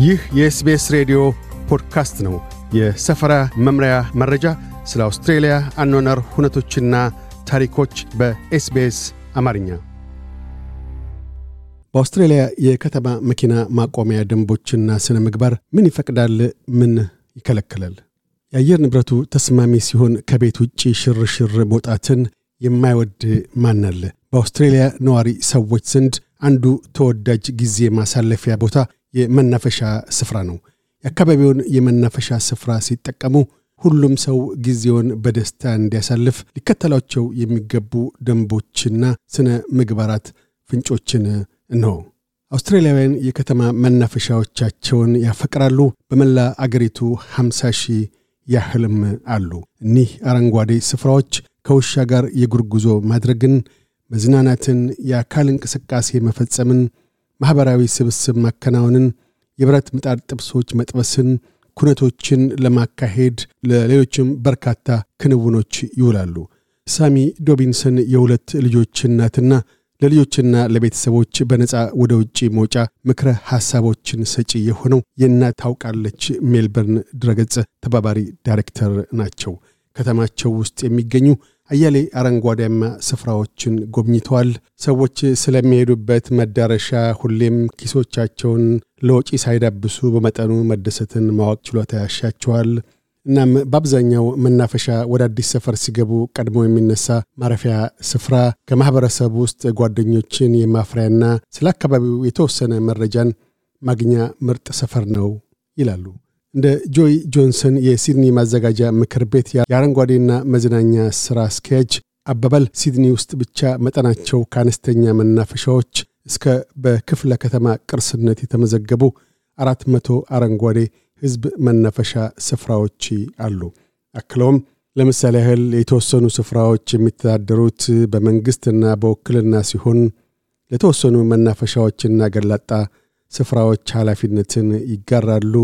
ይህ የ SBS ሬዲዮ ፖድካስት ነው። የሰፈራ መምሪያ መረጃ፣ ስለ አውስትሬልያ አኗኗር ሁነቶችና ታሪኮች በ SBS አማርኛ። በአውስትሬልያ የከተማ መኪና ማቆሚያ ደንቦችና ስነ ምግባር ምን ይፈቅዳል? ምን ይከለክላል? የአየር ንብረቱ ተስማሚ ሲሆን ከቤት ውጭ ሽርሽር መውጣትን የማይወድ ማን አለ? በአውስትሬልያ ነዋሪ ሰዎች ዘንድ አንዱ ተወዳጅ ጊዜ ማሳለፊያ ቦታ የመናፈሻ ስፍራ ነው። የአካባቢውን የመናፈሻ ስፍራ ሲጠቀሙ ሁሉም ሰው ጊዜውን በደስታ እንዲያሳልፍ ሊከተሏቸው የሚገቡ ደንቦችና ስነ ምግባራት ፍንጮችን ነው። አውስትራሊያውያን የከተማ መናፈሻዎቻቸውን ያፈቅራሉ። በመላ አገሪቱ 50 ሺህ ያህልም አሉ። እኒህ አረንጓዴ ስፍራዎች ከውሻ ጋር የእግር ጉዞ ማድረግን፣ መዝናናትን፣ የአካል እንቅስቃሴ መፈጸምን፣ ማኅበራዊ ስብስብ ማከናወንን፣ የብረት ምጣድ ጥብሶች መጥበስን፣ ኩነቶችን ለማካሄድ ለሌሎችም በርካታ ክንውኖች ይውላሉ። ሳሚ ዶቢንሰን የሁለት ልጆች እናትና ለልጆችና ለቤተሰቦች በነፃ ወደ ውጭ መውጫ ምክረ ሐሳቦችን ሰጪ የሆነው የእናት ታውቃለች ሜልበርን ድረገጽ ተባባሪ ዳይሬክተር ናቸው። ከተማቸው ውስጥ የሚገኙ አያሌ አረንጓዴያማ ስፍራዎችን ጎብኝተዋል። ሰዎች ስለሚሄዱበት መዳረሻ ሁሌም ኪሶቻቸውን ለወጪ ሳይዳብሱ በመጠኑ መደሰትን ማወቅ ችሎታ ያሻቸዋል። እናም በአብዛኛው መናፈሻ ወደ አዲስ ሰፈር ሲገቡ ቀድሞ የሚነሳ ማረፊያ ስፍራ ከማኅበረሰቡ ውስጥ ጓደኞችን የማፍሪያና ስለ አካባቢው የተወሰነ መረጃን ማግኛ ምርጥ ሰፈር ነው ይላሉ። እንደ ጆይ ጆንሰን የሲድኒ ማዘጋጃ ምክር ቤት የአረንጓዴና መዝናኛ ሥራ አስኪያጅ አባባል ሲድኒ ውስጥ ብቻ መጠናቸው ከአነስተኛ መናፈሻዎች እስከ በክፍለ ከተማ ቅርስነት የተመዘገቡ አራት መቶ አረንጓዴ ሕዝብ መናፈሻ ስፍራዎች አሉ። አክለውም ለምሳሌ ያህል የተወሰኑ ስፍራዎች የሚተዳደሩት በመንግሥትና በውክልና ሲሆን ለተወሰኑ መናፈሻዎችና ገላጣ ስፍራዎች ኃላፊነትን ይጋራሉ።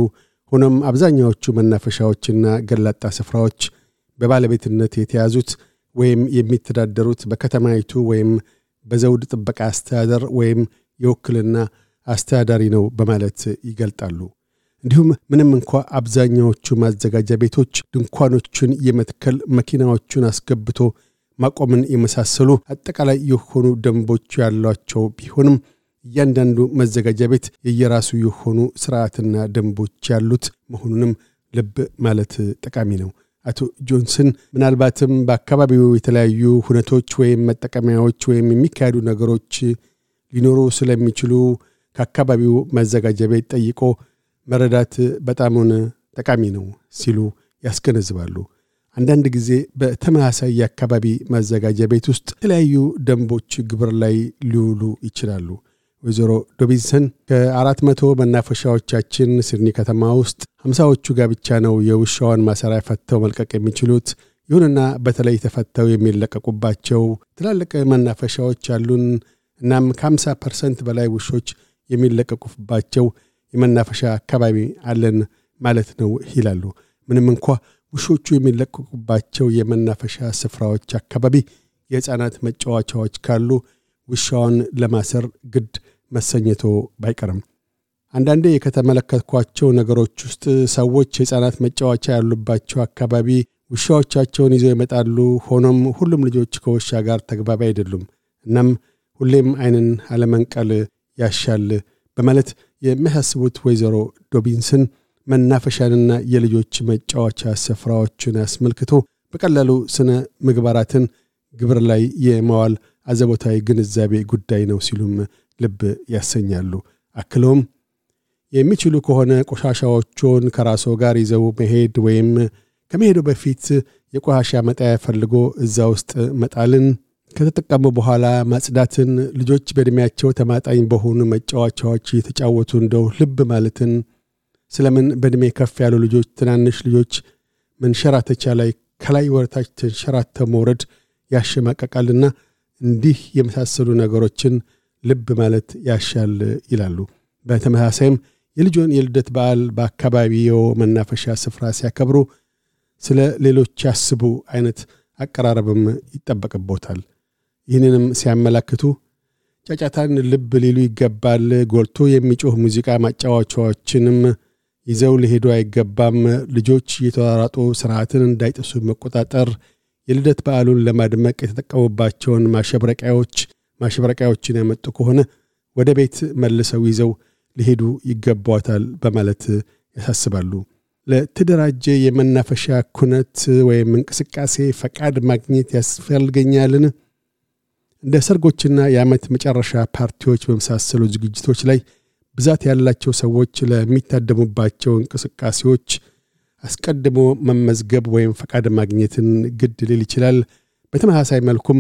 ሆኖም አብዛኛዎቹ መናፈሻዎችና ገላጣ ስፍራዎች በባለቤትነት የተያዙት ወይም የሚተዳደሩት በከተማይቱ ወይም በዘውድ ጥበቃ አስተዳደር ወይም የውክልና አስተዳዳሪ ነው በማለት ይገልጣሉ። እንዲሁም ምንም እንኳ አብዛኛዎቹ ማዘጋጃ ቤቶች ድንኳኖቹን የመትከል መኪናዎቹን አስገብቶ ማቆምን የመሳሰሉ አጠቃላይ የሆኑ ደንቦች ያሏቸው ቢሆንም እያንዳንዱ መዘጋጃ ቤት የየራሱ የሆኑ ስርዓትና ደንቦች ያሉት መሆኑንም ልብ ማለት ጠቃሚ ነው። አቶ ጆንሰን ምናልባትም በአካባቢው የተለያዩ ሁነቶች ወይም መጠቀሚያዎች ወይም የሚካሄዱ ነገሮች ሊኖሩ ስለሚችሉ ከአካባቢው መዘጋጃ ቤት ጠይቆ መረዳት በጣሙን ጠቃሚ ነው ሲሉ ያስገነዝባሉ። አንዳንድ ጊዜ በተመሳሳይ የአካባቢ ማዘጋጃ ቤት ውስጥ የተለያዩ ደንቦች ግብር ላይ ሊውሉ ይችላሉ። ወይዘሮ ዶቢንሰን ከአራት መቶ መናፈሻዎቻችን ሲድኒ ከተማ ውስጥ ሀምሳዎቹ ጋር ብቻ ነው የውሻዋን ማሰሪያ ፈተው መልቀቅ የሚችሉት። ይሁንና በተለይ ተፈተው የሚለቀቁባቸው ትላልቅ መናፈሻዎች አሉን። እናም ከ50 percent በላይ ውሾች የሚለቀቁባቸው የመናፈሻ አካባቢ አለን ማለት ነው ይላሉ። ምንም እንኳ ውሾቹ የሚለቀቁባቸው የመናፈሻ ስፍራዎች አካባቢ የሕፃናት መጫወቻዎች ካሉ ውሻውን ለማሰር ግድ መሰኘቶ ባይቀርም አንዳንዴ ከተመለከትኳቸው ነገሮች ውስጥ ሰዎች የሕፃናት መጫወቻ ያሉባቸው አካባቢ ውሻዎቻቸውን ይዘው ይመጣሉ። ሆኖም ሁሉም ልጆች ከውሻ ጋር ተግባቢ አይደሉም። እናም ሁሌም አይንን አለመንቀል ያሻል በማለት የሚያሳስቡት ወይዘሮ ዶቢንስን መናፈሻንና የልጆች መጫወቻ ስፍራዎችን አስመልክቶ በቀላሉ ስነ ምግባራትን ግብር ላይ የማዋል አዘቦታዊ ግንዛቤ ጉዳይ ነው ሲሉም ልብ ያሰኛሉ። አክለውም የሚችሉ ከሆነ ቆሻሻዎቹን ከራስዎ ጋር ይዘው መሄድ ወይም ከመሄዱ በፊት የቆሻሻ መጣያ ፈልጎ እዛ ውስጥ መጣልን፣ ከተጠቀሙ በኋላ ማጽዳትን፣ ልጆች በዕድሜያቸው ተማጣኝ በሆኑ መጫወቻዎች እየተጫወቱ እንደው ልብ ማለትን፣ ስለምን በዕድሜ ከፍ ያሉ ልጆች ትናንሽ ልጆች መንሸራተቻ ላይ ከላይ ወረታች ተንሸራተ መውረድ ያሸማቀቃልና እንዲህ የመሳሰሉ ነገሮችን ልብ ማለት ያሻል ይላሉ። በተመሳሳይም የልጆን የልደት በዓል በአካባቢው መናፈሻ ስፍራ ሲያከብሩ ስለ ሌሎች ያስቡ አይነት አቀራረብም ይጠበቅቦታል። ይህንንም ሲያመላክቱ ጫጫታን ልብ ሊሉ ይገባል። ጎልቶ የሚጮህ ሙዚቃ ማጫወቻዎችንም ይዘው ሊሄዱ አይገባም። ልጆች እየተሯሯጡ ስርዓትን እንዳይጥሱ መቆጣጠር፣ የልደት በዓሉን ለማድመቅ የተጠቀሙባቸውን ማሸብረቂያዎች ማሸብረቂያዎችን ያመጡ ከሆነ ወደ ቤት መልሰው ይዘው ሊሄዱ ይገባዋታል በማለት ያሳስባሉ። ለተደራጀ የመናፈሻ ኩነት ወይም እንቅስቃሴ ፈቃድ ማግኘት ያስፈልገኛልን? እንደ ሰርጎችና የዓመት መጨረሻ ፓርቲዎች በመሳሰሉ ዝግጅቶች ላይ ብዛት ያላቸው ሰዎች ለሚታደሙባቸው እንቅስቃሴዎች አስቀድሞ መመዝገብ ወይም ፈቃድ ማግኘትን ግድ ሊል ይችላል። በተመሳሳይ መልኩም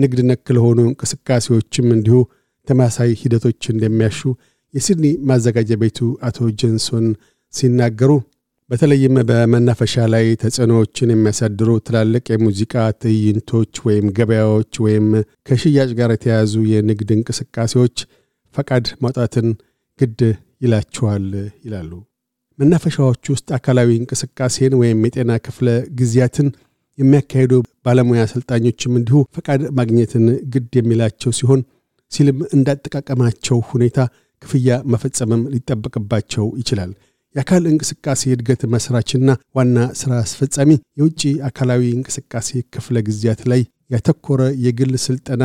ንግድ ነክ ለሆኑ እንቅስቃሴዎችም እንዲሁ ተመሳሳይ ሂደቶች እንደሚያሹ የሲድኒ ማዘጋጃ ቤቱ አቶ ጀንሶን ሲናገሩ በተለይም በመናፈሻ ላይ ተጽዕኖዎችን የሚያሳድሩ ትላልቅ የሙዚቃ ትዕይንቶች ወይም ገበያዎች ወይም ከሽያጭ ጋር የተያያዙ የንግድ እንቅስቃሴዎች ፈቃድ ማውጣትን ግድ ይላቸዋል ይላሉ። መናፈሻዎች ውስጥ አካላዊ እንቅስቃሴን ወይም የጤና ክፍለ ጊዜያትን የሚያካሂዱ ባለሙያ አሰልጣኞችም እንዲሁ ፈቃድ ማግኘትን ግድ የሚላቸው ሲሆን ሲልም እንዳጠቃቀማቸው ሁኔታ ክፍያ መፈጸምም ሊጠበቅባቸው ይችላል። የአካል እንቅስቃሴ እድገት መስራችና ዋና ሥራ አስፈጻሚ የውጭ አካላዊ እንቅስቃሴ ክፍለ ጊዜያት ላይ ያተኮረ የግል ሥልጠና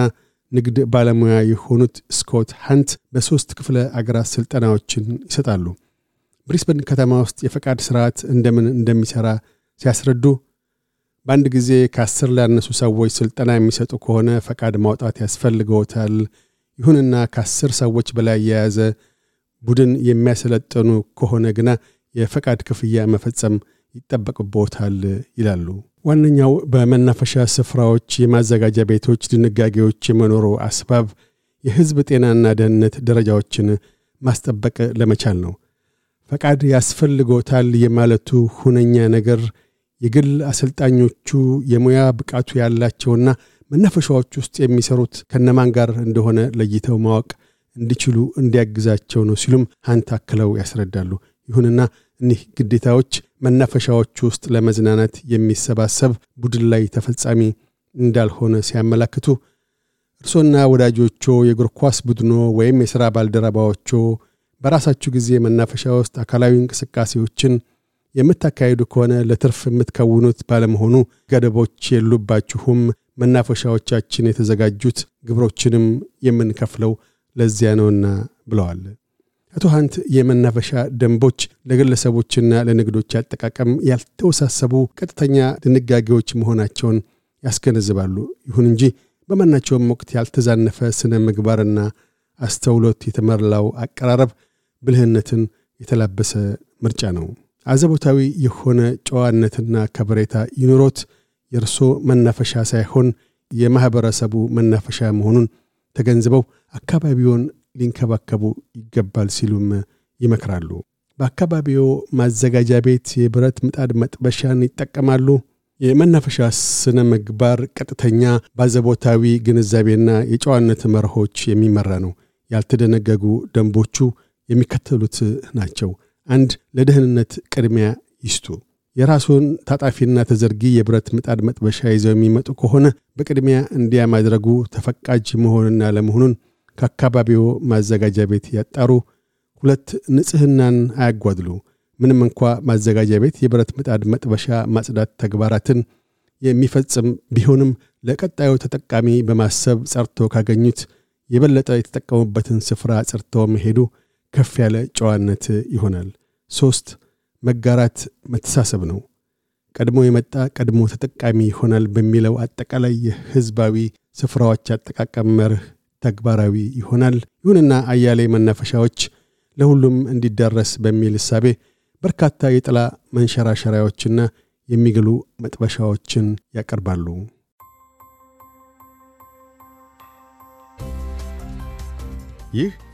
ንግድ ባለሙያ የሆኑት ስኮት ሃንት በሦስት ክፍለ አገራት ሥልጠናዎችን ይሰጣሉ። ብሪስበን ከተማ ውስጥ የፈቃድ ሥርዓት እንደምን እንደሚሠራ ሲያስረዱ በአንድ ጊዜ ከአስር ላነሱ ሰዎች ሥልጠና የሚሰጡ ከሆነ ፈቃድ ማውጣት ያስፈልገውታል። ይሁንና ከአስር ሰዎች በላይ የያዘ ቡድን የሚያሰለጥኑ ከሆነ ግና የፈቃድ ክፍያ መፈጸም ይጠበቅቦታል ይላሉ። ዋነኛው በመናፈሻ ስፍራዎች የማዘጋጃ ቤቶች ድንጋጌዎች የመኖሩ አስባብ የሕዝብ ጤናና ደህንነት ደረጃዎችን ማስጠበቅ ለመቻል ነው። ፈቃድ ያስፈልጎታል የማለቱ ሁነኛ ነገር የግል አሰልጣኞቹ የሙያ ብቃቱ ያላቸውና መናፈሻዎች ውስጥ የሚሰሩት ከነማን ጋር እንደሆነ ለይተው ማወቅ እንዲችሉ እንዲያግዛቸው ነው ሲሉም ሀንት አክለው ያስረዳሉ። ይሁንና እኒህ ግዴታዎች መናፈሻዎች ውስጥ ለመዝናናት የሚሰባሰብ ቡድን ላይ ተፈጻሚ እንዳልሆነ ሲያመላክቱ እርሶና ወዳጆቾ የእግር ኳስ ቡድኖ ወይም የሥራ ባልደረባዎቾ በራሳችሁ ጊዜ መናፈሻ ውስጥ አካላዊ እንቅስቃሴዎችን የምታካሂዱ ከሆነ ለትርፍ የምትከውኑት ባለመሆኑ ገደቦች የሉባችሁም። መናፈሻዎቻችን የተዘጋጁት ግብሮችንም የምንከፍለው ለዚያ ነውና ብለዋል። አቶ ሀንት የመናፈሻ ደንቦች ለግለሰቦችና ለንግዶች አጠቃቀም ያልተወሳሰቡ ቀጥተኛ ድንጋጌዎች መሆናቸውን ያስገነዝባሉ። ይሁን እንጂ በማናቸውም ወቅት ያልተዛነፈ ስነ ምግባርና አስተውሎት የተመላው አቀራረብ ብልህነትን የተላበሰ ምርጫ ነው። አዘቦታዊ የሆነ ጨዋነትና ከበሬታ ይኑሮት የእርሶ መናፈሻ ሳይሆን የማኅበረሰቡ መናፈሻ መሆኑን ተገንዝበው አካባቢውን ሊንከባከቡ ይገባል ሲሉም ይመክራሉ። በአካባቢዎ ማዘጋጃ ቤት የብረት ምጣድ መጥበሻን ይጠቀማሉ? የመናፈሻ ስነ ምግባር ቀጥተኛ ባዘቦታዊ ግንዛቤና የጨዋነት መርሆች የሚመራ ነው። ያልተደነገጉ ደንቦቹ የሚከተሉት ናቸው። አንድ ለደህንነት ቅድሚያ ይስጡ። የራሱን ታጣፊና ተዘርጊ የብረት ምጣድ መጥበሻ ይዘው የሚመጡ ከሆነ በቅድሚያ እንዲያ ማድረጉ ተፈቃጅ መሆንና ለመሆኑን ከአካባቢው ማዘጋጃ ቤት ያጣሩ። ሁለት ንጽህናን አያጓድሉ። ምንም እንኳ ማዘጋጃ ቤት የብረት ምጣድ መጥበሻ ማጽዳት ተግባራትን የሚፈጽም ቢሆንም ለቀጣዩ ተጠቃሚ በማሰብ ጸርቶ ካገኙት የበለጠ የተጠቀሙበትን ስፍራ ጸርተው መሄዱ ከፍ ያለ ጨዋነት ይሆናል። ሶስት መጋራት መተሳሰብ ነው። ቀድሞ የመጣ ቀድሞ ተጠቃሚ ይሆናል በሚለው አጠቃላይ የህዝባዊ ስፍራዎች አጠቃቀም መርህ ተግባራዊ ይሆናል። ይሁንና አያሌ መናፈሻዎች ለሁሉም እንዲዳረስ በሚል እሳቤ በርካታ የጥላ መንሸራሸሪያዎችና የሚግሉ መጥበሻዎችን ያቀርባሉ። ይህ